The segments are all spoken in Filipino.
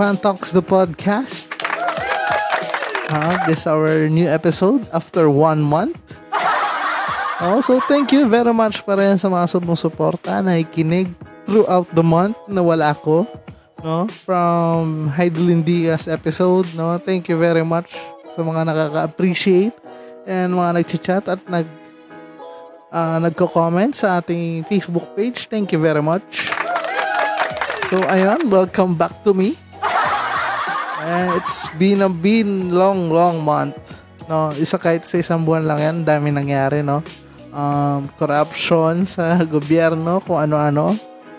Sa Quantox the podcast. Uh, this is our new episode after one month. Also, thank you very much pa rin sa mga sumusuporta na ikinig throughout the month na wala ako. No? From Heidelin Diaz episode. No? Thank you very much sa mga nakaka-appreciate and mga nag-chat at nag uh, nagko-comment sa ating Facebook page. Thank you very much. So, ayun, welcome back to me. And it's been a been long, long month. No, isa kahit sa isang buwan lang yan, dami nangyari, no? Um, corruption sa gobyerno, kung ano-ano.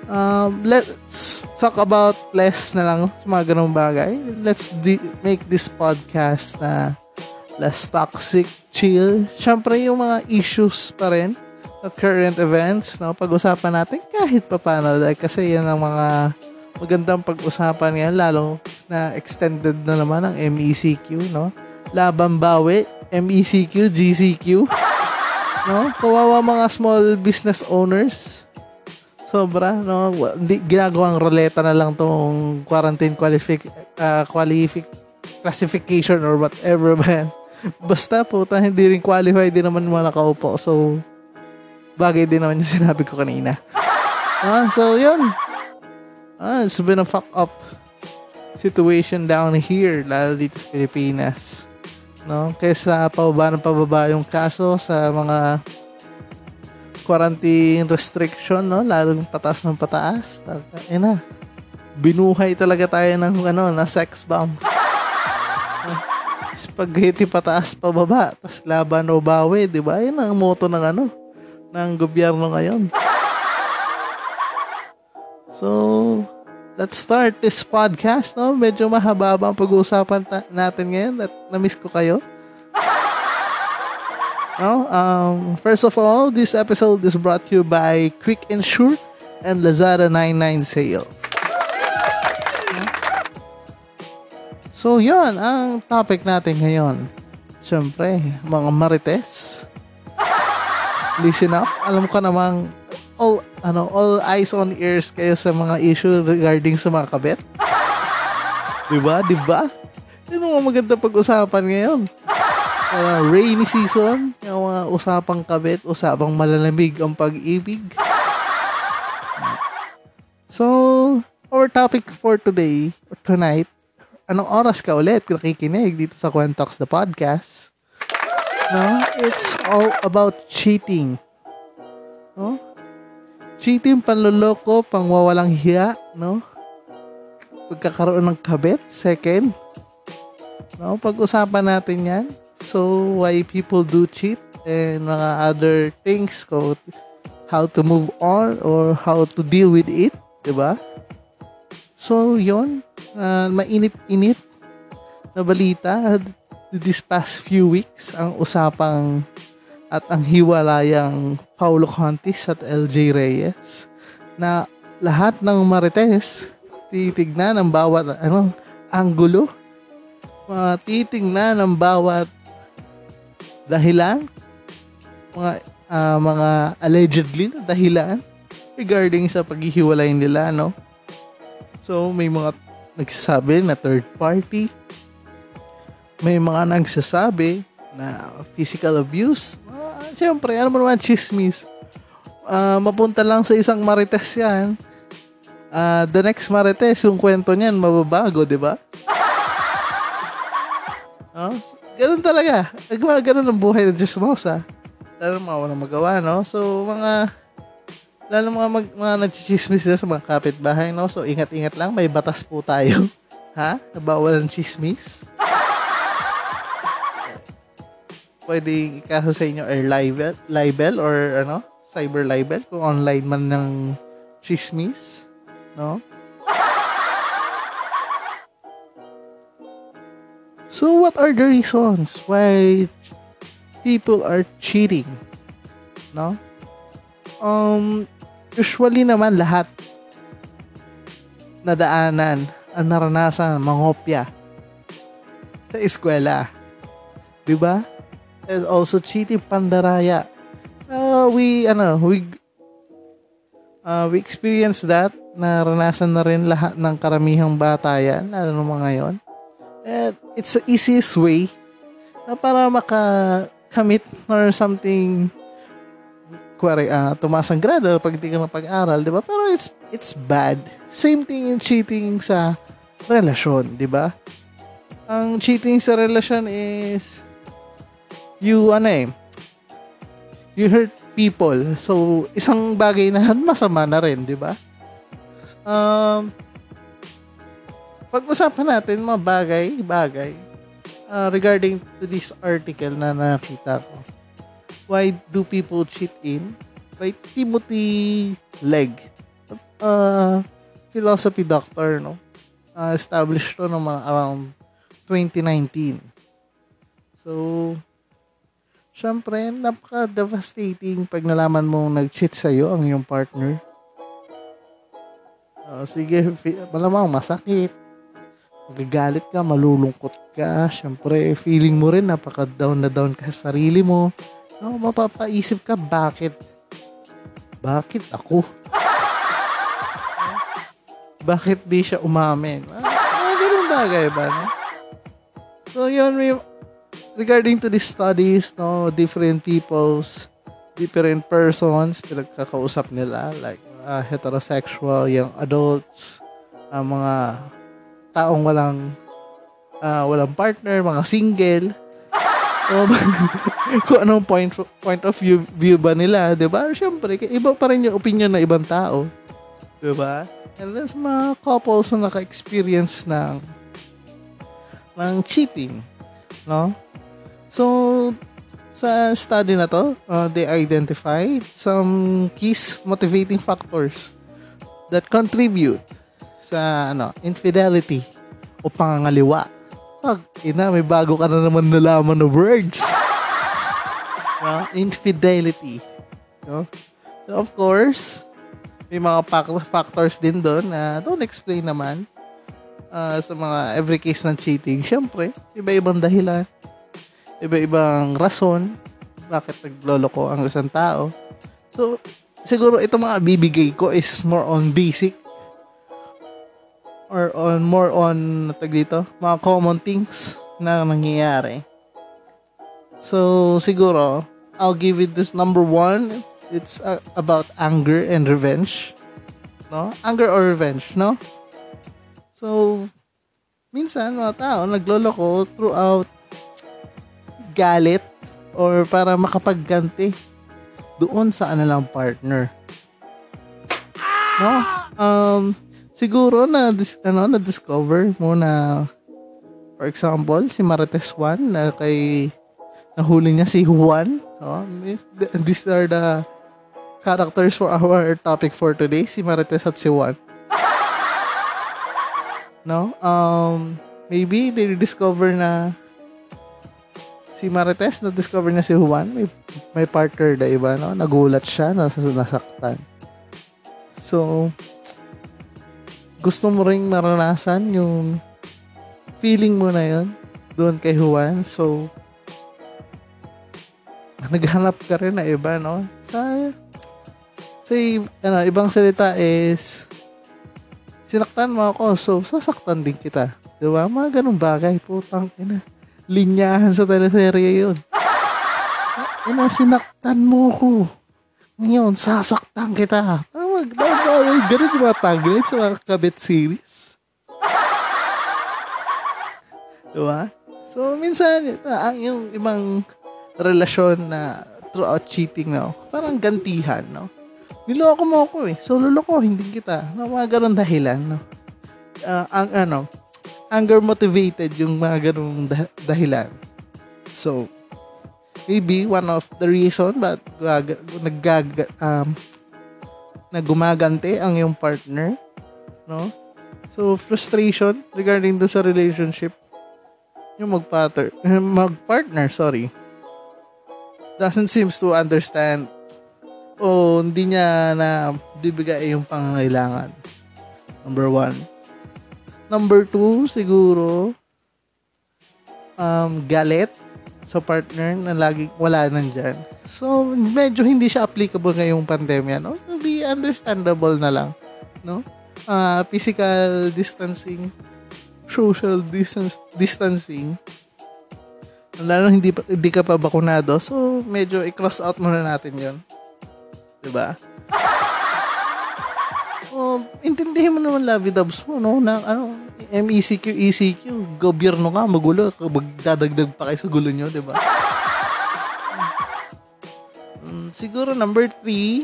Um, let's talk about less na lang sa mga ganung bagay. Let's di- make this podcast na less toxic, chill. Siyempre, yung mga issues pa rin at current events, no? Pag-usapan natin kahit pa paano. Dahil kasi yan ang mga magandang pag-usapan ngayon, lalo na extended na naman ang MECQ, no? Laban bawi, MECQ, GCQ. No? Kawawa mga small business owners. Sobra, no? Hindi, ginagawang roleta na lang tong quarantine qualific, uh, qualific, classification or whatever man. Basta po, hindi rin qualified din naman mga nakaupo. So, bagay din naman yung sinabi ko kanina. Ah, so, yun. Ah, it's been a fuck up situation down here, lalo dito sa Pilipinas. No? Kaysa pababa ng pababa yung kaso sa mga quarantine restriction, no? Lalong pataas ng pataas. Eh na. Binuhay talaga tayo ng ano, na sex bomb. Spaghetti pataas pababa, tas laban o bawi, di ba? Yan ang moto ng ano, ng gobyerno ngayon. So, let's start this podcast, no? Medyo mahaba ang pag-uusapan ta- natin ngayon at na-miss ko kayo. No? Um, first of all, this episode is brought to you by Quick Insure and Lazada 99 Sale. So, yon ang topic natin ngayon. Siyempre, mga marites. Listen up. Alam ko namang all ano all eyes on ears kayo sa mga issue regarding sa mga kabet. 'Di ba? 'Di ba? Yun ang maganda pag-usapan ngayon. Uh, rainy season, yung mga usapang kabet, usapang malalamig ang pag-ibig. So, our topic for today, or tonight, anong oras ka ulit nakikinig dito sa Quentox the Podcast? No? It's all about cheating. No? Cheating, panloloko, pangwawalang hiya, no? Pagkakaroon ng kabit, second. No? Pag-usapan natin yan. So, why people do cheat and mga other things ko how to move on or how to deal with it, di ba? So, yon uh, mainit-init na balita this past few weeks ang usapang at ang hiwalayang Paulo Contis at LJ Reyes na lahat ng marites titignan ng bawat ano anggulo mga titingnan ng bawat dahilan. Mga uh, mga allegedly na dahilan regarding sa paghihiwalay nila no? So may mga nagsasabi na third party. May mga nagsasabi na physical abuse Siyempre, ano mo naman chismis. Uh, mapunta lang sa isang marites yan. Uh, the next marites, yung kwento niyan, mababago, di ba? Oh, ganun talaga. Ganun ang buhay ng Mouse, ha? Lalo mga walang magawa, no? So, mga lalo mga, mag, mga nagchichismis sila sa mga kapitbahay, no? So, ingat-ingat lang. May batas po tayo. ha? Nabawal ang chismis. Pwede ikasa sa inyo or libel, libel or ano, cyber libel kung online man ng chismis. No? So, what are the reasons why people are cheating? No? Um, usually naman lahat nadaanan ang naranasan mangopya sa eskwela. 'Di ba? And also cheating pandaraya. Uh, we ano, we uh, we experience that naranasan na rin lahat ng karamihang bata yan, lalo ng mga ngayon. And it's the easiest way na para maka-commit or something kuwari, uh, tumaas ang grado pag hindi ka pag-aral, di ba? Pero it's, it's bad. Same thing in cheating sa relasyon, di ba? Ang cheating sa relasyon is you, ano eh, you hurt people. So, isang bagay na masama na rin, di ba? Um, pag-usapan natin mga bagay, bagay uh, regarding to this article na nakita ko. Why do people cheat in? By Timothy Legg. Uh, philosophy doctor, no? Uh, established to naman around 2019. So, syempre, napaka-devastating pag nalaman mong nag-cheat sa'yo ang iyong partner. Uh, sige, malamang masakit, magagalit ka, malulungkot ka, syempre, feeling mo rin, napaka-down na down ka sa sarili mo. No, mapapaisip ka, bakit? Bakit ako? bakit di siya umamin? Ah, ganun bagay ba, no? So, yun, may, regarding to these studies, no, different peoples, different persons, pinagkakausap nila, like, uh, heterosexual, young adults, uh, mga taong walang uh, walang partner, mga single. o, kung anong point point of view, view ba nila, 'di ba? Syempre, iba pa rin yung opinion ng ibang tao. 'Di ba? And there's mga couples na naka-experience ng ng cheating, no? So, sa study na to, uh, they identified some key motivating factors that contribute sa ano, infidelity o pangangaliwa. Pag ina, may bago ka na naman nalaman na words. no? Infidelity. No? So, of course, may mga factors din doon na don't explain naman uh, sa mga every case ng cheating. Siyempre, iba-ibang dahilan. Iba-ibang rason bakit nagloloko ang isang tao. So, siguro ito mga bibigay ko is more on basic or on more on tag dito, mga common things na nangyayari. So siguro I'll give it this number one. It's uh, about anger and revenge. No? Anger or revenge, no? So minsan mga tao nagloloko throughout galit or para makapagganti doon sa kanilang partner. No? Um, siguro na ano na discover mo na for example si Marites Juan na kay nahuli niya si Juan no? these are the characters for our topic for today si Marites at si Juan no um maybe they discover na si Marites na discover niya si Juan may, may partner na iba no nagulat siya nas nasaktan so gusto mo ring maranasan yung feeling mo na yon doon kay Juan. So, naghanap ka rin na iba, no? Sa, sa ano, ibang salita is, sinaktan mo ako, so sasaktan din kita. Di ba? Mga ganun bagay. Putang ina. Linyahan sa teleserye yun. Ina, sinaktan mo ko. Ngayon, sasaktan kita. Tawag, tawag, ganun yung mga tagline sa mga kabit series. diba? So, minsan, uh, yung ibang relasyon na throughout cheating, no? Parang gantihan, no? Niloko mo ako eh. So, luloko, hindi kita. No, mga ganun dahilan, no? Ah, ang ano, anger motivated yung mga ganung dah- dahilan. So, maybe one of the reason but naggaga um na gumagante ang yung partner, no? So, frustration regarding do sa relationship yung magpater magpartner, sorry. Doesn't seems to understand o hindi niya na bibigay yung pangangailangan. Number one. Number two, siguro, um, galit sa partner na lagi wala nandyan. So, medyo hindi siya applicable ngayong pandemya, no? So, be understandable na lang, no? Uh, physical distancing, social distance, distancing, lalo hindi, hindi ka pa bakunado, so medyo i-cross out muna natin yon 'Di ba? Oh, intindihin mo naman lovey dubs mo, no? Na, ano, MECQ, ECQ, gobyerno ka, magulo, magdadagdag pa kayo sa gulo nyo, di ba? Mm, siguro number three,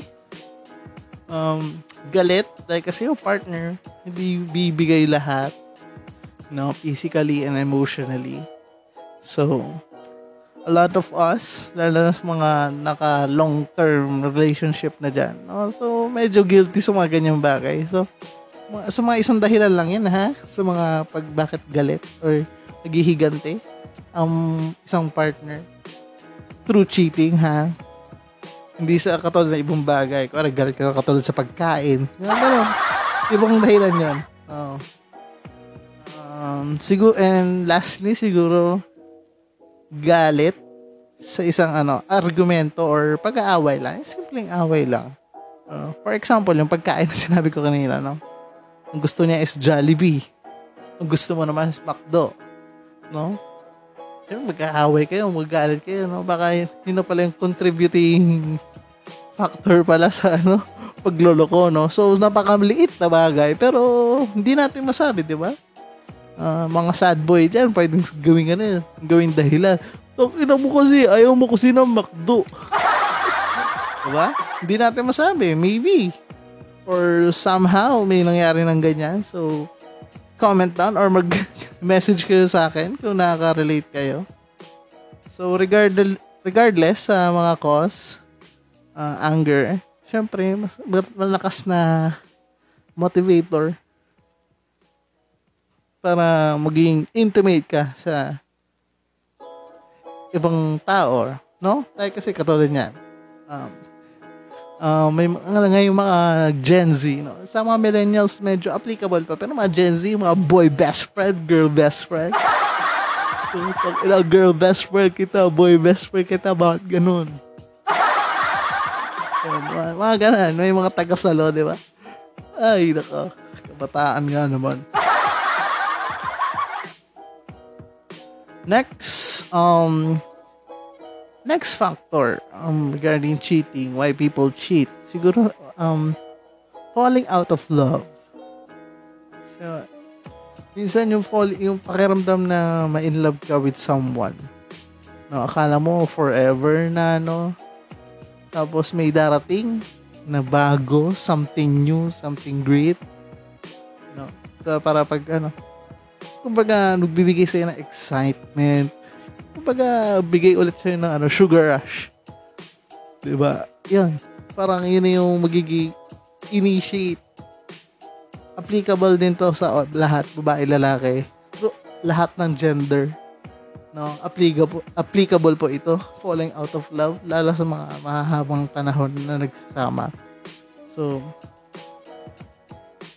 um, galit, dahil kasi yung partner, hindi bibigay lahat, no? Physically and emotionally. So, a lot of us, lalo na sa mga naka long-term relationship na dyan. No? So, medyo guilty sa mga ganyang bagay. So, sa mga isang dahilan lang yan, ha? Sa mga pag bakit galit or naghihigante ang isang partner through cheating, ha? Hindi sa katulad na ibang bagay. Kung galit ka katulad sa pagkain. Yung ganun. Ibang dahilan yan. Oo. Um, siguro, and lastly, siguro, galit sa isang ano argumento or pag-aaway lang. Simpleng away lang. Uh, for example, yung pagkain na sinabi ko kanina, no? Ang gusto niya is Jollibee. Ang gusto mo naman is McDo. No? Siyempre, mag-aaway kayo, magalit kayo, no? Baka yun pala yung contributing factor pala sa ano, pagloloko, no? So, napakamaliit na bagay, pero hindi natin masabi, di ba? Ah, mga sad boy dyan, pwedeng gawin ano yun, gawin dahilan. Tang ina mo kasi, ayaw mo kasi ng McDo. diba? Hindi natin masabi, maybe. Or somehow, may nangyari ng ganyan. So, comment down or mag-message kayo sa akin kung nakaka-relate kayo. So, regard regardless sa mga cause, ah, anger, syempre, mas malakas na motivator para maging intimate ka sa ibang tao, no? Dahil kasi katulad niyan, um, uh, may mga ngayon mga Gen Z, no? Sa mga millennials, medyo applicable pa. Pero mga Gen Z, mga boy best friend, girl best friend. Pag ina, girl best friend kita, boy best friend kita, bakit ganun? Mga, mga ganun. May mga tagasalo, di ba? Ay, nako. Kabataan nga naman. Next, um, next factor um, regarding cheating, why people cheat, siguro um, falling out of love. So, minsan yung fall, yung pakiramdam na ma-in love ka with someone. No, akala mo forever na, no? Tapos may darating na bago, something new, something great. No? So, para pag, ano, kumbaga, nagbibigay sa'yo ng excitement. Kumbaga, bigay ulit sa'yo ng ano, sugar rush. Diba? Yan. Parang yun yung magiging initiate. Applicable din to sa lahat, babae, lalaki. So, lahat ng gender. No, applicable, applicable po ito, falling out of love, lalo sa mga mahahabang panahon na nagsasama. So,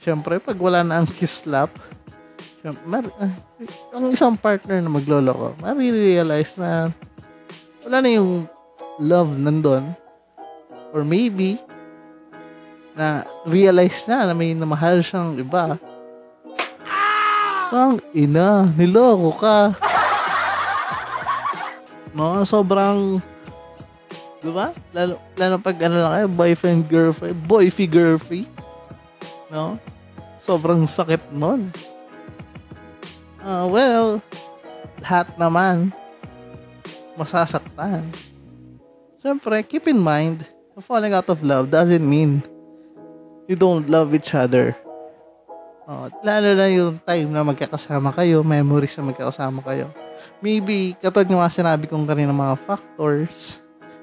syempre, pag wala na ang kiss slap, mar- ah, ang isang partner na magloloko, marirealize na wala na yung love nandun. Or maybe, na realize na na may namahal siyang iba. Ang ina, niloko ka. No, sobrang Di ba? Lalo, lalo pag ano lang kayo, boyfriend, girlfriend, boyfie, girlfriend. No? Sobrang sakit nun. Ah, well, lahat naman masasaktan. Siyempre, keep in mind, falling out of love doesn't mean you don't love each other. Oh, lalo na yung time na magkakasama kayo, memories na magkakasama kayo. Maybe, katod yung mga sinabi kong kanina mga factors,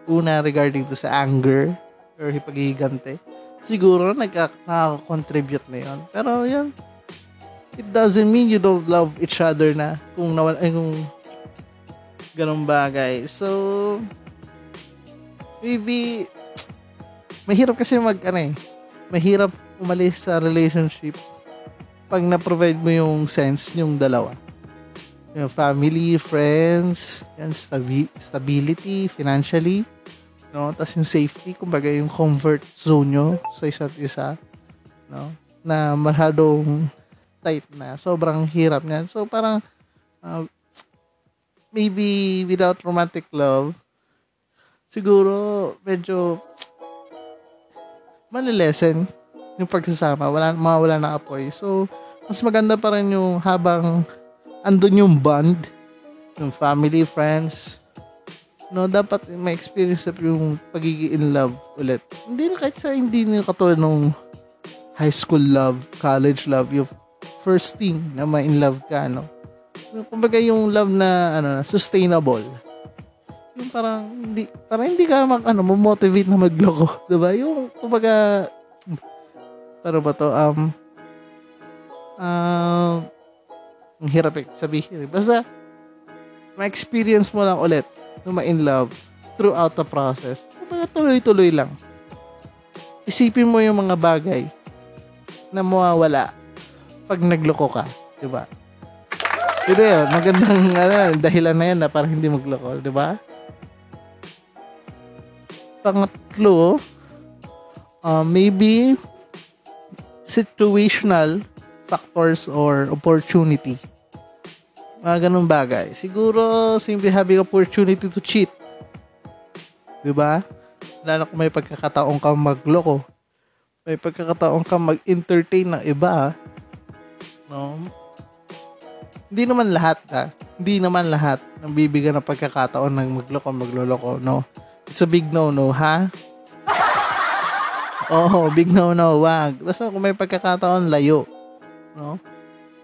una regarding to sa anger or hipagigante, siguro nagka- nakaka-contribute na yun. Pero yun, it doesn't mean you don't love each other na kung nawala, ay, kung ganong bagay. So, maybe, mahirap kasi mag, ano eh, mahirap umalis sa relationship pag na-provide mo yung sense yung dalawa. Yung family, friends, yan, stabi- stability, financially, no? Tapos yung safety, kumbaga yung comfort zone nyo sa isa't isa, no? Na masyadong tight na. Sobrang hirap niyan. So, parang, uh, maybe without romantic love, siguro, medyo, malilesen yung pagsasama. Wala, mawala na apoy. So, mas maganda pa rin yung habang andun yung bond, yung family, friends, no, dapat may experience yung pagiging in love ulit. Hindi na kahit sa hindi na katulad nung high school love, college love, yung first thing na ma-in love ka, no? Kumbaga yung love na, ano, sustainable. Yung parang, hindi, parang hindi ka mag, ano, motivate na magloko. Diba? Yung, kumbaga, paano ba to? Um, um, ang hirap eh, sabihin. eh. Basta, ma-experience mo lang ulit na ma-in love throughout the process. Kumbaga, tuloy-tuloy lang. Isipin mo yung mga bagay na mawawala pag nagloko ka. Diba? Ito yun, magandang ano, dahilan na yan na para hindi magloko. Diba? Pangatlo, uh, maybe situational factors or opportunity. Mga ganun bagay. Siguro, simply having opportunity to cheat. Diba? Lalo kung may pagkakataon kang magloko. May pagkakataon kang mag-entertain ng iba. No? Hindi naman lahat, ha? Hindi naman lahat ng bibigyan ng pagkakataon ng magloko, magloloko, no? It's a big no-no, ha? Oh, big no-no, wag. Basta kung may pagkakataon, layo. No?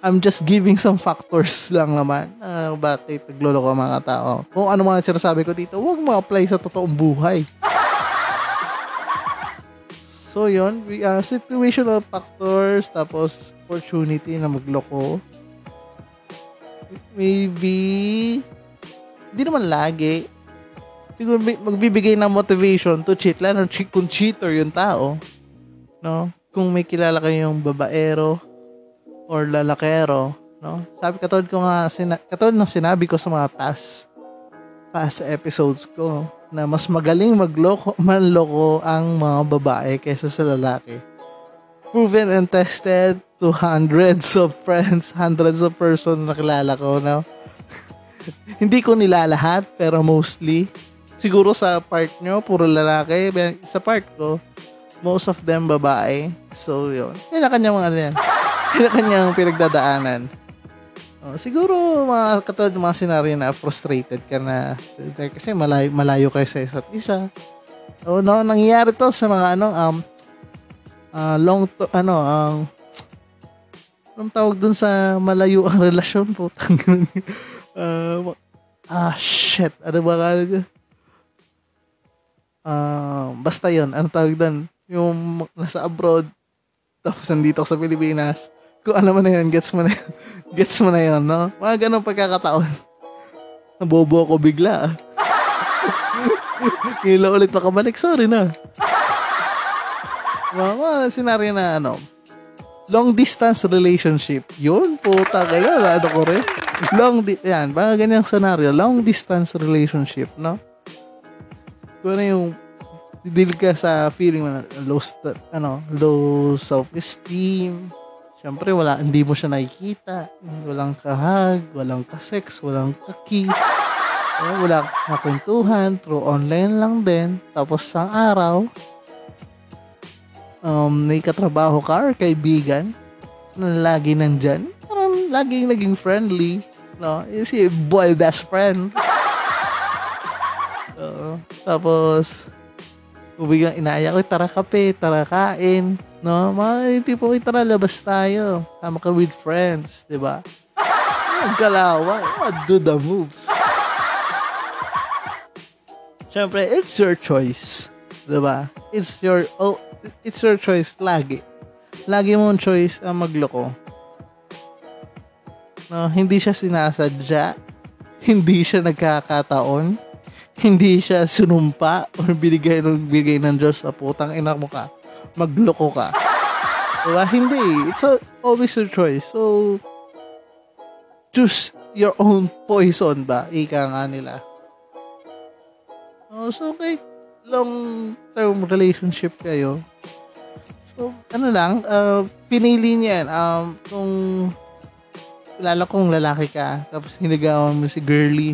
I'm just giving some factors lang naman uh, bakit nagloloko ang mga tao. Kung ano mga sinasabi ko dito, huwag mo apply sa totoong buhay. So, yun. Uh, situational factors, tapos opportunity na magloko. Maybe, hindi naman lagi. Siguro magbibigay ng motivation to cheat. Lalo kung cheater yung tao. No? Kung may kilala kayong babaero, or lalakero, no? Sabi katulad ko nga sina, katulad ng sinabi ko sa mga past past episodes ko na mas magaling magloko manloko ang mga babae kaysa sa lalaki. Proven and tested to hundreds of friends, hundreds of person na kilala ko, no? Hindi ko nilalahat, pero mostly. Siguro sa part nyo, puro lalaki. Sa part ko, most of them babae. So, yun. Kanya-kanya mga ano yan kanya-kanyang pinagdadaanan. Oh, siguro mga katulad mga senaryo na frustrated ka na kasi malayo, malayo kayo sa isa't isa. Oh, no, nangyayari to sa mga ano um uh, long to, ano ang um, anong tawag dun sa malayo ang relasyon po. uh, ah shit, ano ba ka? Uh, basta yon ano tawag doon? Yung nasa abroad tapos nandito sa Pilipinas kung alam mo na yun, gets mo na yun. Gets mo na yun, no? Mga ganong pagkakataon. Nabobo ako bigla. Ah. Ngayon ulit nakabalik. Sorry na. Mga, mga senaryo na ano, long distance relationship. Yun, puta ka. Ano ko rin. Long, di- yan, mga ganyang scenario. Long distance relationship, no? Kung ano yung deal ka sa feeling mo na low, ano, low self-esteem, Siyempre, wala, hindi mo siya nakikita. Walang kahag, walang ka-sex, walang ka-kiss. Eh, wala kakwentuhan, through online lang din. Tapos sa araw, um, may katrabaho ka or kaibigan na lagi nandyan. Parang laging naging friendly. No? Yung si boy best friend. uh, tapos, biglang inaaya ko, tara kape, tara kain. No? Mga tipo, tara labas tayo. Sama ka with friends, di ba? Magkalaway. What do the moves? Siyempre, it's your choice. Di ba? It's your, oh, it's your choice lagi. Lagi mong choice ang magloko. No, hindi siya sinasadya. Hindi siya nagkakataon hindi siya sinumpa or binigay ng bigay ng Diyos sa putang ina mo ka. Magloko ka. Diba? Hindi. It's a, always your choice. So, choose your own poison ba? Ika nga nila. Oh, so, okay. Long-term relationship kayo. So, ano lang, uh, pinili niya yan. Um, kung kilala kong lalaki ka, tapos hinigawan mo si girly,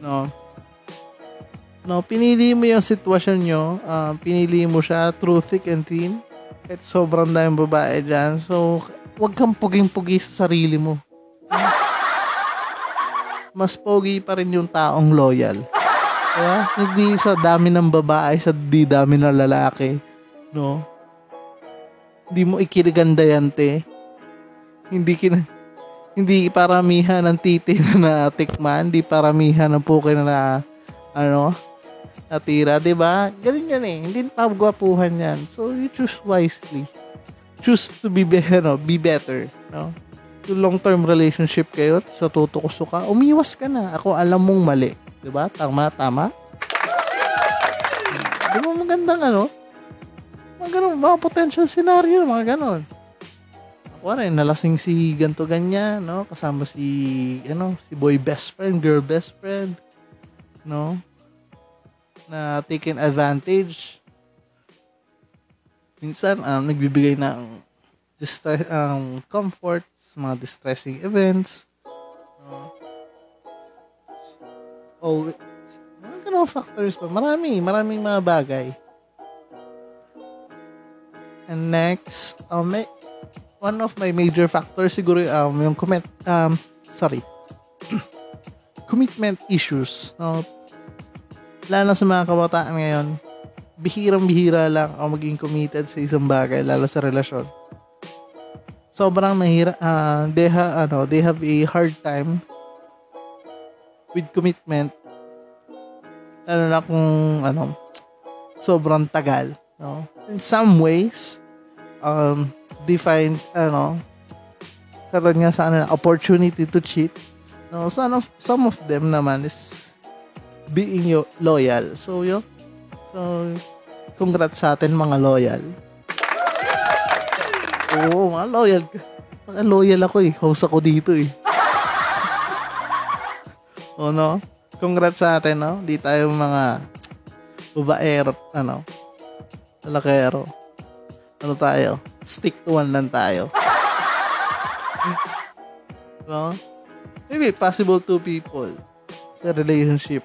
no, No, pinili mo yung sitwasyon nyo. Uh, pinili mo siya through thick and thin. Kahit sobrang daming babae dyan. So, wag kang puging-pugi sa sarili mo. Mas pogi pa rin yung taong loyal. Kaya, hindi sa dami ng babae, sa di dami ng lalaki. No? Hindi mo ikiriganda yan, te. Hindi kin hindi paramihan ng titi na tikman, hindi paramihan ng puke na ano, natira, 'di ba? Ganun 'yan eh. Hindi pagwapuhan 'yan. So you choose wisely. Choose to be ano, be better, no? Yung long-term relationship kayo, sa tutukuso ka, umiwas ka na. Ako alam mong mali, 'di ba? Tama, tama. Di ba magandang ano? Mga ganun, mga potential scenario, mga ganun. Ako rin, nalasing si ganto ganyan, no? Kasama si, ano, si boy best friend, girl best friend, no? na taken advantage. Minsan, um, nagbibigay ng distre- um, comfort sa mga distressing events. Oh, mga ganun factors pa. Marami, maraming mga bagay. And next, um, may, one of my major factors siguro um, yung commit, um, sorry, commitment issues. No? lalo sa mga kabataan ngayon, bihirang-bihira lang ang maging committed sa isang bagay, lalo sa relasyon. Sobrang mahira, uh, they, ha, ano, they have a hard time with commitment. Lalo na kung, ano, sobrang tagal. No? In some ways, um, they find, ano, katulad nga sa ano, opportunity to cheat. No, some of, some of them naman is being yo- loyal. So, yo, so, congrats sa atin mga loyal. Oo, mga loyal. Mga loyal ako eh. Host ako dito eh. O no? Congrats sa atin, no? Di tayo mga babaero, ano, lalakero. Ano tayo? Stick to one lang tayo. no? Maybe possible two people sa relationship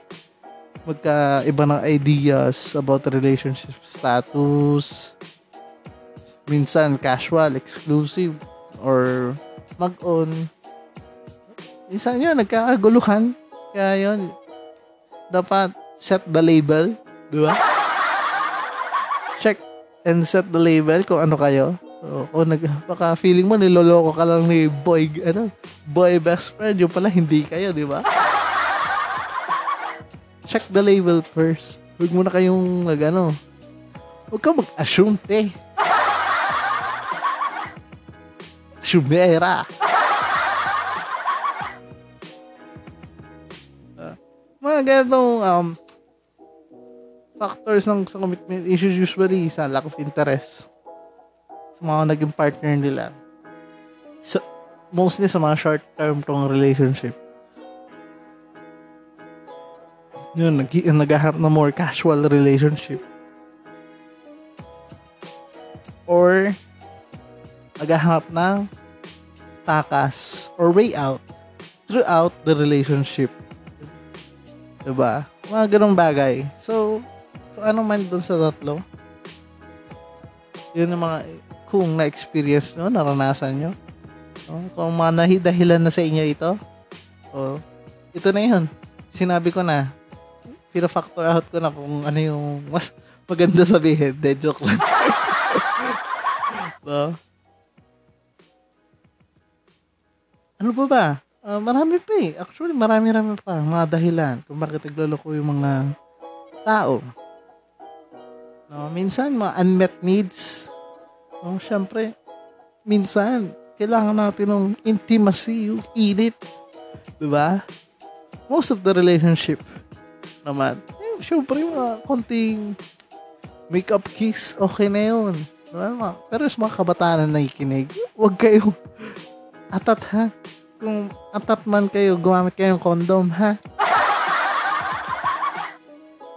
magkaiba ng ideas about relationship status. Minsan casual, exclusive, or mag-on. Minsan yun, nagkakaguluhan. Kaya yun, dapat set the label. Di ba? Check and set the label kung ano kayo. O, o nag, baka feeling mo niloloko ka lang ni boy, ano, boy best friend. Yung pala, hindi kayo, di ba? check the label first. Huwag muna kayong mag ano. Huwag kang mag-assume, te. Assumera. Mga ganitong um, factors ng sa commitment issues usually sa lack of interest sa mga naging partner nila. So, mostly sa mga short-term tong relationship. Yun, nag naghahanap na more casual relationship. Or, naghahanap ng takas or way out throughout the relationship. Diba? Mga ganong bagay. So, kung ano man dun sa tatlo, yun ang mga, kung na-experience nyo, naranasan nyo, oh, kung mga nahidahilan na sa inyo ito, oh, ito na yun. Sinabi ko na, pina-factor out ko na kung ano yung mas maganda sabihin. De, joke lang. no? Ano pa ba? Uh, marami pa eh. Actually, marami-rami pa. Mga dahilan kung bakit nagloloko yung mga tao. No, minsan, mga unmet needs. No, syempre, minsan, kailangan natin ng intimacy, yung init. Diba? Most of the relationship naman. Eh, syempre, mga konting make-up kiss, okay na yun. Diba? Pero sa mga kabataan na nakikinig, huwag kayo atat ha. Kung atat man kayo, gumamit kayo ng condom ha.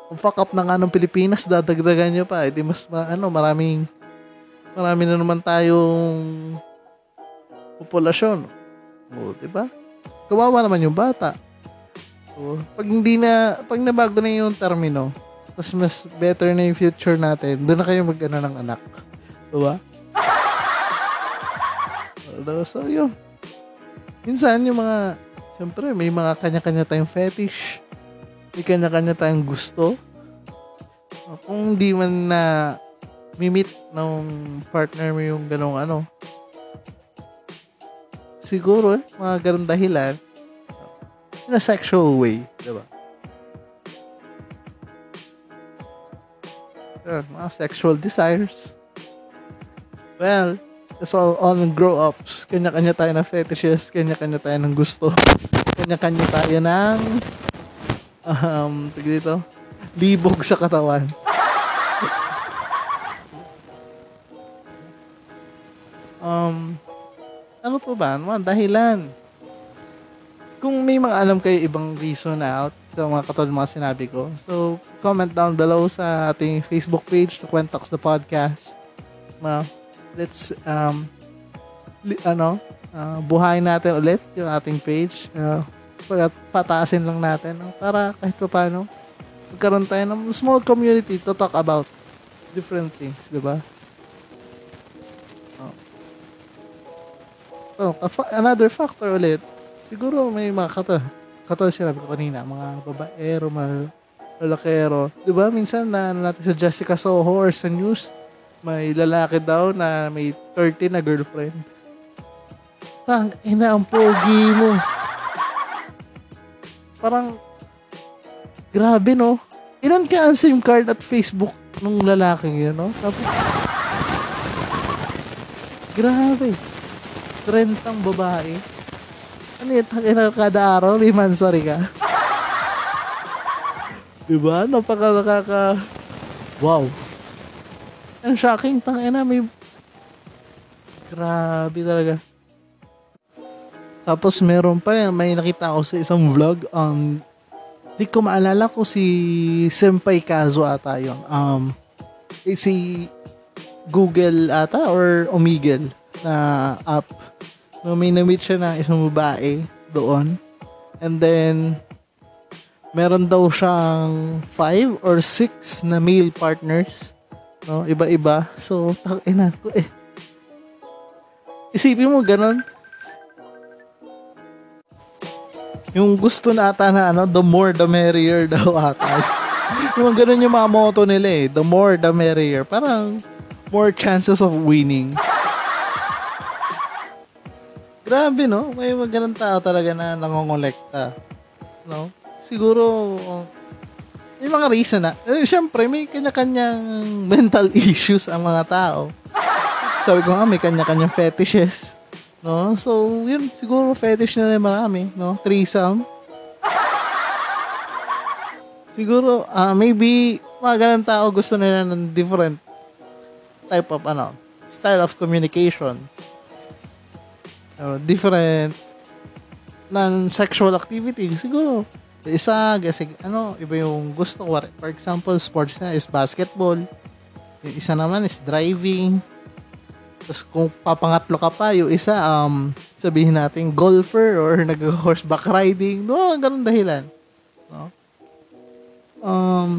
Kung fuck up na nga ng Pilipinas, dadagdagan nyo pa. Eh, mas, ma, ano, maraming, marami na naman tayong populasyon. O, di ba? Kawawa naman yung bata. So, pag hindi na, pag nabago na yung termino, tapos mas better na yung future natin, doon na kayo mag-ano ng anak. Diba? so, yun. Minsan, yung mga, syempre, may mga kanya-kanya tayong fetish. May kanya-kanya tayong gusto. Kung hindi man na mimit ng partner mo yung ganong ano, siguro, eh, mga ganong dahilan, in a sexual way, diba? Uh, mga sexual desires. Well, it's all on grow-ups. Kanya-kanya tayo ng fetishes, kanya-kanya tayo ng gusto. Kanya-kanya tayo ng um, dito, libog sa katawan. um, ano po ba? Ano dahilan? kung may mga alam kayo ibang reason out sa mga katulad mga sinabi ko, so comment down below sa ating Facebook page, The Quentox the Podcast. Uh, let's um, li, ano, uh, buhayin natin ulit yung ating page. Uh, pataasin lang natin no? para kahit pa paano magkaroon tayo ng small community to talk about different things, di ba? Oh. So, another factor ulit siguro may mga kata, kata sinabi ko kanina, mga babaero, mga lalakero. Di ba? Minsan na ano natin sa Jessica Soho or sa news, may lalaki daw na may 30 na girlfriend. Tang, ina ang pogi mo. Parang, grabe no. Ilan ka ang SIM card at Facebook nung lalaking yun, no? Tapos, grabe. Trentang babae. Ano yun? Takina kada araw, may mansari ka. diba? Napaka nakaka... Wow. Ang shocking. Tangina, may... Grabe talaga. Tapos meron pa yan, may nakita ako sa isang vlog. Um, di ko maalala ko si Senpai Kazo ata yun. Um, eh, si Google ata or Omegle na app No, may na-meet siya na isang babae doon. And then, meron daw siyang five or six na male partners. No, iba-iba. So, ina ko eh. Isipin mo ganun. Yung gusto na na ano, the more the merrier daw ata. yung ganun yung mga motto nila eh. The more the merrier. Parang more chances of winning. Grabe, no? May mga tao talaga na nangongolekta. No? Siguro, may mga reason na. Eh, Siyempre, may kanya-kanyang mental issues ang mga tao. Sabi ko nga, may kanya-kanyang fetishes. No? So, yun, siguro fetish na yung marami. No? Threesome. Siguro, uh, maybe, mga ganang tao gusto nila ng different type of, ano, style of communication uh, different ng sexual activity. Siguro, isa, kasi, ano, iba yung gusto ko. For example, sports na is basketball. Yung isa naman is driving. Tapos kung papangatlo ka pa, yung isa, um, sabihin natin, golfer or nag-horseback riding. No, ganun dahilan. No? Um,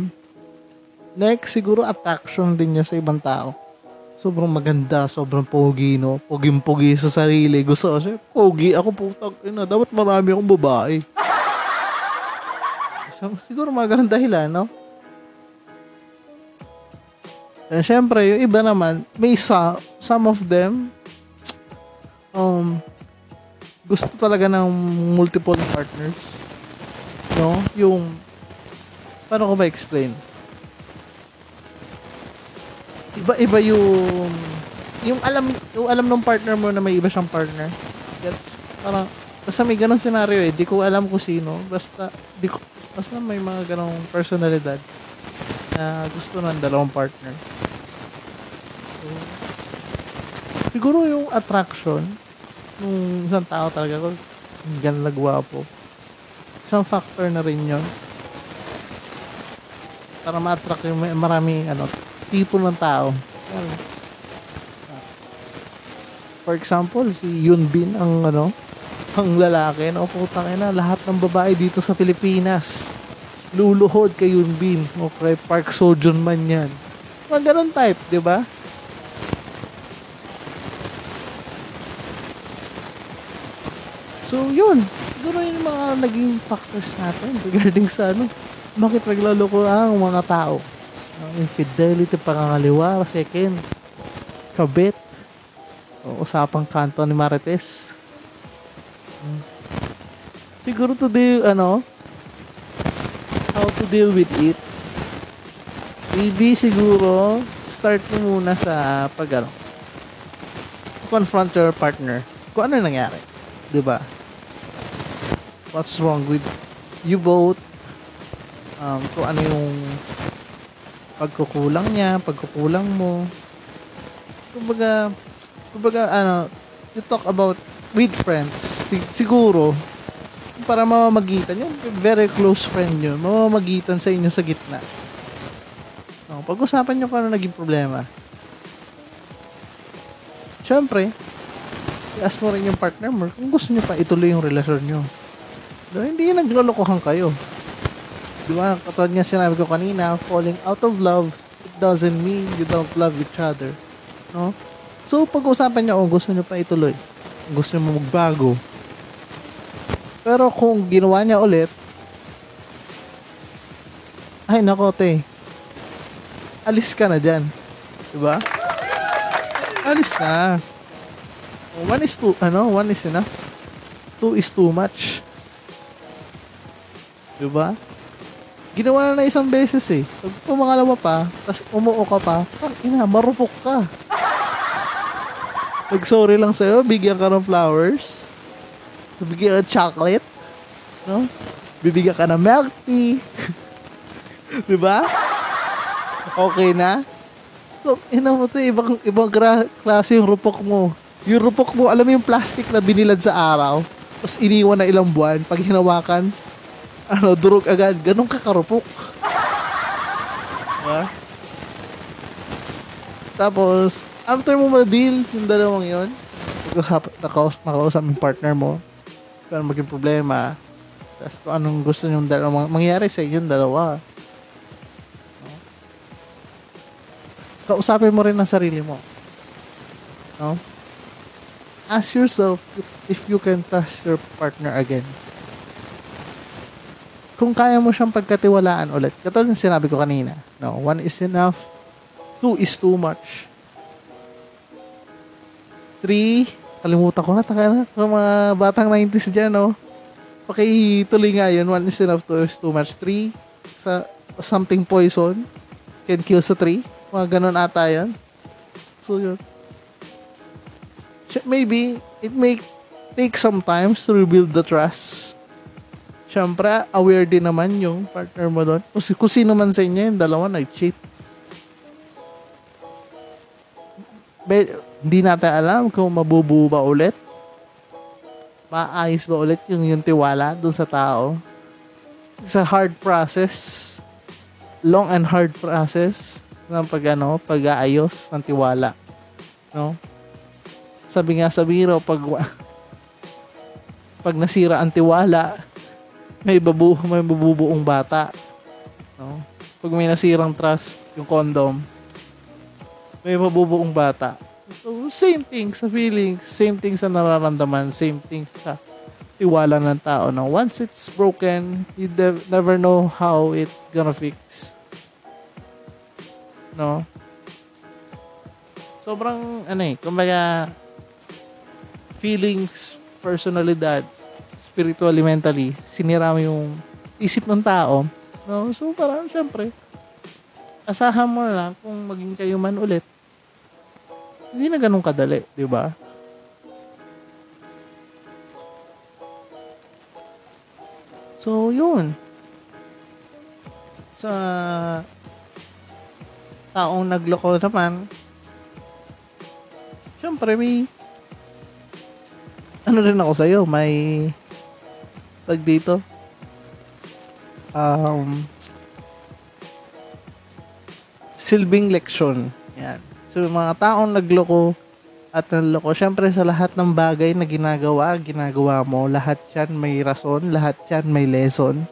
next, siguro attraction din niya sa ibang tao sobrang maganda, sobrang pogi, no? Poging-pogi sa sarili. Gusto ko siya, pogi ako putang ina. Dapat marami akong babae. So, siguro mga ganun dahilan, no? And syempre, yung iba naman, may sa, some of them, um, gusto talaga ng multiple partners. No? Yung, paano ko ba explain? Iba-iba yung, yung alam, yung alam ng partner mo na may iba siyang partner. Gets? Parang, basta may ganong scenario eh. Di ko alam kung sino. Basta, di ko, basta may mga ganong personalidad na gusto ng dalawang partner. So, siguro yung attraction nung isang tao talaga ko, ang ganda gwapo. Isang factor na rin yun. Para ma-attract yung marami ano, tipo ng tao. For example, si Yun Bin ang ano, ang lalaki, no, putang ina, lahat ng babae dito sa Pilipinas luluhod kay Yun Bin o kay Park Sojun man yan. Mga ganun type, di ba? So, yun. Siguro yung mga naging factors natin regarding sa ano, bakit naglaloko ang mga tao. Ang infidelity, pangangaliwa, second, kabit, o usapang kanto ni Marites. Siguro today, ano, how to deal with it. Maybe siguro, start mo muna sa pag ano, confront your partner. Kung ano nangyari. ba? What's wrong with you both? Um, kung ano yung pagkukulang niya, pagkukulang mo. Kumbaga, kumbaga, ano, you talk about with friends. Sig- siguro, para mamamagitan yung very close friend nyo, mamamagitan sa inyo sa gitna. Oh, pag-usapan nyo kung ano naging problema. Siyempre, i-ask mo rin yung partner mo kung gusto nyo pa ituloy yung relasyon nyo. No, hindi yung naglolokohan kayo. Di ba? Katulad nga sinabi ko kanina, falling out of love, it doesn't mean you don't love each other. No? So, pag-usapan nyo kung gusto nyo pa ituloy. Gusto nyo magbago. Pero kung ginawa niya ulit, ay nako te, alis ka na dyan. Diba? Alis na. One is too, ano, one is enough. Two is too much. Diba? Ginawa na na isang beses eh. Pag pumangalawa pa, tapos umuo ka pa, ah, ina, marupok ka. Nag-sorry lang sa'yo, bigyan ka ng flowers. Bibigyan ka ng chocolate. No? Bibigyan ka ng milk tea. diba? Okay na? So, ina mo to, ibang, ibang gra- klase yung rupok mo. Yung rupok mo, alam mo yung plastic na binilad sa araw, tapos iniwan na ilang buwan, pag hinawakan, ano, durog agad. Ganun ka karupok. Diba? Tapos, after mo ma-deal yung dalawang yon, nakaus nakausap yung partner mo, kung ano maging problema, tapos kung anong gusto nyo dalawa, mangyari sa inyong dalawa. No? Kausapin mo rin ang sarili mo. No? Ask yourself if you can trust your partner again. Kung kaya mo siyang pagkatiwalaan ulit. Katulad ng sinabi ko kanina. No, one is enough. Two is too much. Three, kalimutan ko na. Taka na. Kung mga batang 90s dyan, no? Pakituloy nga yun. One is enough, two is too much. Three, sa something poison can kill sa tree. Mga ganun ata yan. So, yun. Maybe, it may take some time to rebuild the trust. Siyempre, aware din naman yung partner mo doon. Kung, kung sino man sa inyo, yung dalawa nag-cheat. Be, hindi natin alam kung mabubuo ba ulit. Maayos ba ulit yung, yung tiwala doon sa tao. It's a hard process. Long and hard process ng pag, ano, pag-aayos ng tiwala. No? Sabi nga sa biro, pag, pag nasira ang tiwala, may babu may babubuong bata. No? Pag may nasirang trust, yung condom, may mabubuong bata. So, same thing sa feelings, same thing sa nararamdaman, same thing sa tiwala ng tao. No? Once it's broken, you de- never know how it gonna fix. No? sobrang, ano eh, kumbaga, feelings, personalidad, spiritually, mentally, sinira mo yung isip ng tao. No? So, parang, syempre, asahan mo lang kung maging kayo man ulit. Hindi na ganun kadali, di ba? So, yun. Sa taong nagloko naman, syempre may ano rin ako sa'yo, may tag dito. Um, silbing leksyon. Yan. Yung mga taong nagloko at nanloko, syempre sa lahat ng bagay na ginagawa, ginagawa mo, lahat yan may rason, lahat yan may lesson.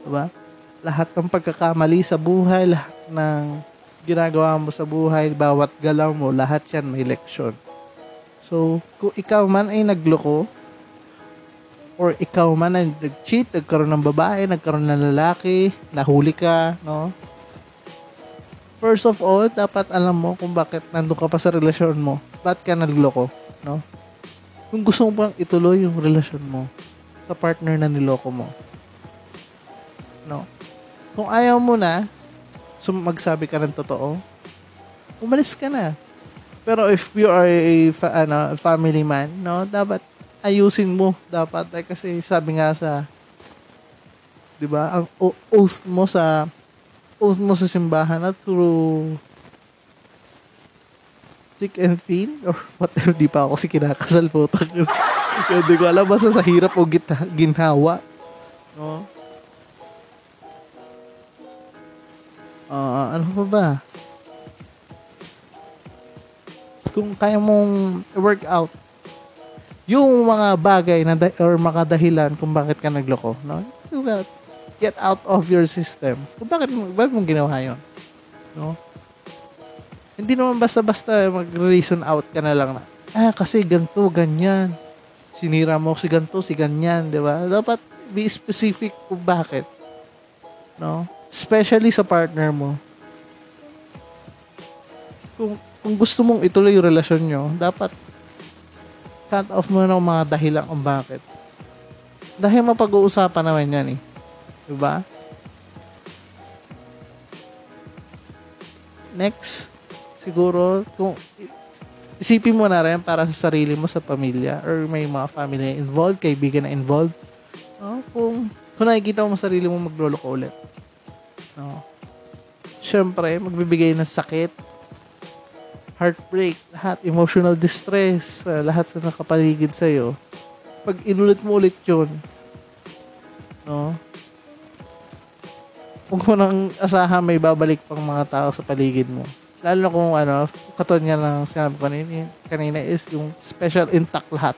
Diba? Lahat ng pagkakamali sa buhay, lahat ng ginagawa mo sa buhay, bawat galaw mo, lahat yan may leksyon. So, kung ikaw man ay nagloko, or ikaw man ay nag-cheat, nagkaroon ng babae, nagkaroon ng lalaki, nahuli ka, no? First of all, dapat alam mo kung bakit nandun ka pa sa relasyon mo. Ba't ka nagloko, no? Kung gusto mo bang ituloy yung relasyon mo sa partner na niloko mo. No? Kung ayaw mo na, sum- magsabi ka ng totoo, umalis ka na. Pero if you are a fa- ano, family man, no, dapat ayusin mo dapat eh, kasi sabi nga sa 'di ba, ang oath mo sa oath mo sa simbahan na through thick and thin or whatever di pa ako si kinakasal po Kaya di ko alam basta sa hirap o gita, ginhawa no Ah, ano pa ba? Kung kaya mong work out yung mga bagay na da- or mga dahilan kung bakit ka nagloko, no? You will get out of your system. Kung bakit, bakit mong ginawa yun? No? Hindi naman basta-basta mag-reason out ka na lang na, ah, kasi ganto, ganyan. Sinira mo si ganto, si ganyan, di ba? Dapat be specific kung bakit. No? Especially sa partner mo. Kung, kung gusto mong ituloy yung relasyon nyo, dapat cut off mo ng mga dahilan kung bakit. Dahil mapag-uusapan naman yan eh. Diba? Next, siguro, kung isipin mo na rin para sa sarili mo sa pamilya or may mga family na involved, kaibigan na involved. No? Kung, kung nakikita mo sa sarili mo maglolo ka ulit. No? Siyempre, magbibigay ng sakit, heartbreak, lahat, emotional distress, lahat sa nakapaligid sa'yo. Pag inulit mo ulit yun, no? Huwag mo nang asahan may babalik pang mga tao sa paligid mo. Lalo kung ano, katulad nga ng sinabi ko kanina, kanina is yung special intact lahat.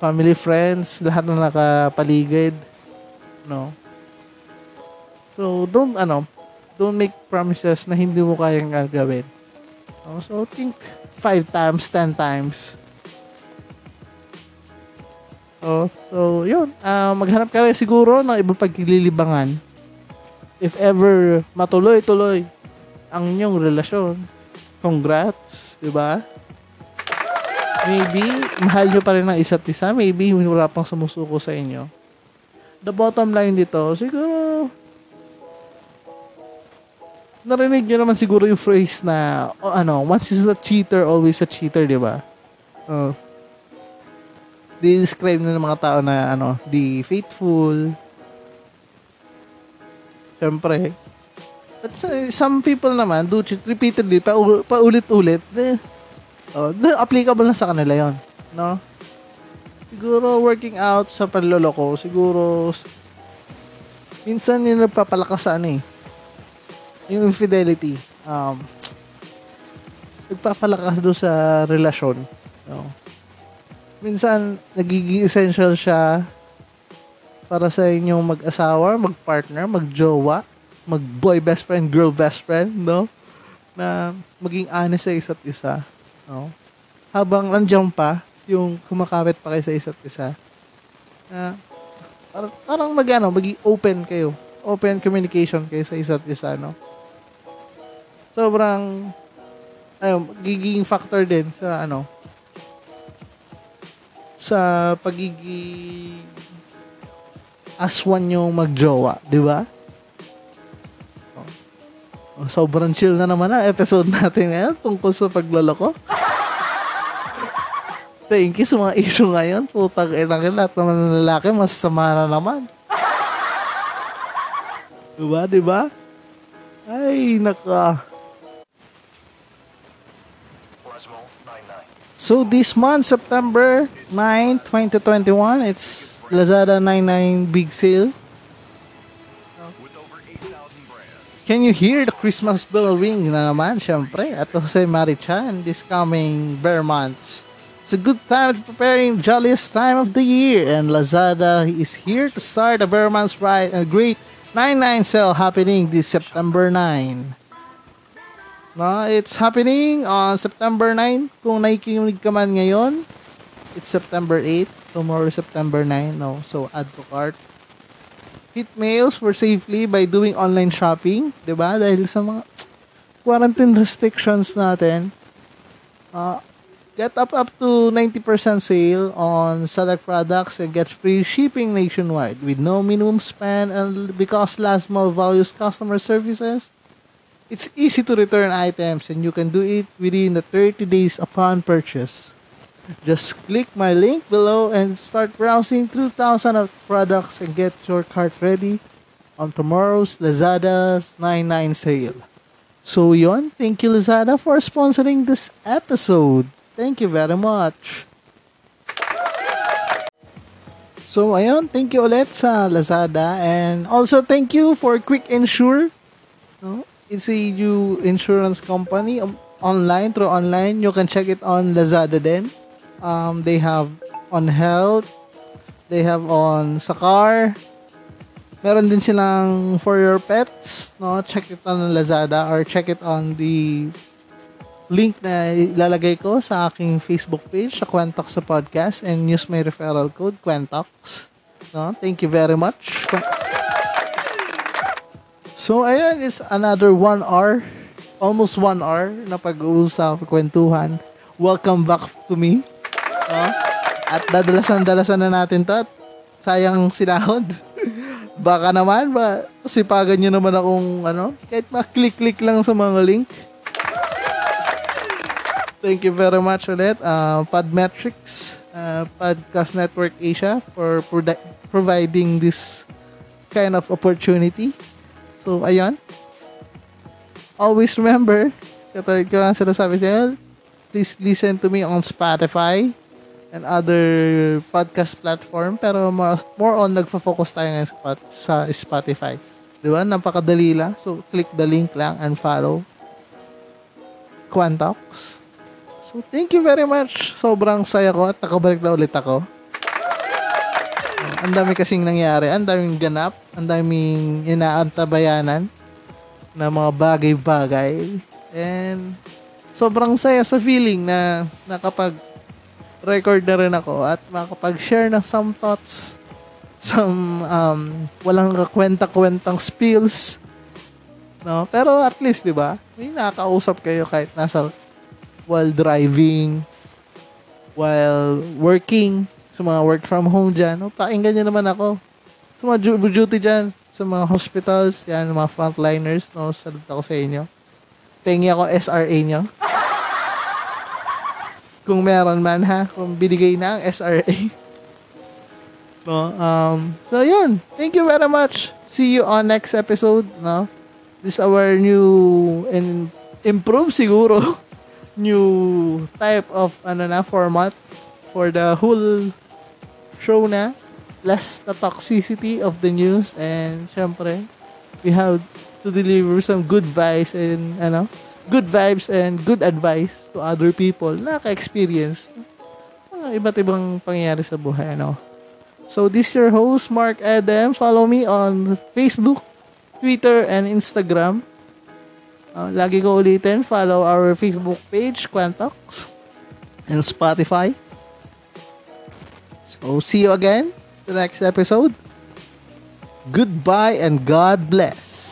Family, friends, lahat na nakapaligid. No? So, don't, ano, don't make promises na hindi mo kayang gagawin. Oh, so, think five times, ten times. Oh, so, yun. Ah, maghanap ka rin siguro ng ibang pagkililibangan. If ever matuloy-tuloy ang inyong relasyon, congrats, di ba? Maybe, mahal nyo pa rin ang isa't isa. Maybe, wala pang sumusuko sa inyo. The bottom line dito, siguro, narinig nyo naman siguro yung phrase na, oh, ano, once is a cheater, always a cheater, di ba? Oh. Di-describe na ng mga tao na, ano, the faithful. Siyempre. But sa- some people naman, do cheat repeatedly, pa, paulit-ulit. Eh, oh, applicable na sa kanila yon No? Siguro, working out sa panloloko, siguro, minsan yung nagpapalakas eh, yung infidelity, um, nagpapalakas doon sa relasyon. No? Minsan, nagiging essential siya para sa inyong mag-asawa, mag-partner, mag-jowa, mag-boy best friend, girl best friend, no? Na maging honest sa isa't isa. No? Habang nandiyan pa, yung kumakapit pa kayo sa isa't isa, na parang, parang mag, ano, maging open kayo. Open communication kayo sa isa't isa, no? sobrang ayun, magiging factor din sa ano, sa pagiging aswan yung magjowa, di ba? Oh, sobrang chill na naman ang episode natin ngayon tungkol sa pagloloko. Thank you sa mga issue ngayon. Putang ina ka lahat naman ng lalaki, masasama na naman. Diba, diba? Ay, naka. So this month, September 9, 2021, it's Lazada 99 Big Sale. Can you hear the Christmas bell ring na naman, syempre, at Jose Marichan this coming bear months. It's a good time to preparing jolliest time of the year, and Lazada is here to start a bear month's right and great 99 sale happening this September 9. No, it's happening on September 9. Kung nakikinig ka man ngayon, it's September 8. Tomorrow, September 9. No, so add to cart. Hit mails for safely by doing online shopping, shopping. 'di ba Dahil sa mga quarantine restrictions natin. Uh, get up up to 90% sale on select products and get free shipping nationwide with no minimum spend and because last mile values customer services it's easy to return items and you can do it within the 30 days upon purchase just click my link below and start browsing through thousands of products and get your cart ready on tomorrow's Lazada's 99 sale. So yon, thank you Lazada for sponsoring this episode. Thank you very much. So ayun, thank you ulit sa Lazada and also thank you for Quick Insure. No? It's a new insurance company um, online through online. You can check it on Lazada then. Um, they have on health, they have on sa car. Meron din silang for your pets, no? Check it on Lazada or check it on the link na ilalagay ko sa aking Facebook page sa Quentox sa podcast and use my referral code Quentox. No, thank you very much. So, ayan is another one hour, almost one hour na pag-uusap, kwentuhan. Welcome back to me. No? At dadalasan-dalasan na natin to at sayang sinahod. Baka naman, ba, sipagan nyo naman akong, ano, kahit ma-click-click lang sa mga link Thank you very much ulit, uh, Podmetrics, uh, Podcast Network Asia for pro- providing this kind of opportunity. So, ayun. Always remember, katulad ko lang sinasabi sa'yo, please listen to me on Spotify and other podcast platform. Pero more, on, nagfo-focus tayo ngayon sa Spotify. Di ba? Napakadali lang. So, click the link lang and follow. Quantox. So, thank you very much. Sobrang saya ko at nakabalik na ulit ako. Ang dami kasing nangyari. Ang daming ganap. Ang daming inaantabayanan na mga bagay-bagay. And sobrang saya sa feeling na nakapag record na rin ako at makapag-share ng some thoughts some um, walang kakwenta-kwentang spills no pero at least 'di ba may nakakausap kayo kahit nasa while driving, while working, sa mga work from home dyan, no, pakinggan nyo naman ako. Sa mga duty dyan, sa mga hospitals, yan, mga frontliners, no, salut ako sa inyo. Pengi ako SRA nyo. Kung meron man ha, kung binigay na ang SRA. No, um, so yun. Thank you very much. See you on next episode, no? This our new and improve siguro new type of ano na format for the whole show na less the toxicity of the news and syempre we have to deliver some good vibes and ano good vibes and good advice to other people na ka-experience mga iba't ibang pangyayari sa buhay ano so this your host Mark Adam follow me on Facebook Twitter and Instagram Uh, lagi ko ulitin, follow our Facebook page, Quantox, and Spotify. So, see you again the next episode. Goodbye and God bless.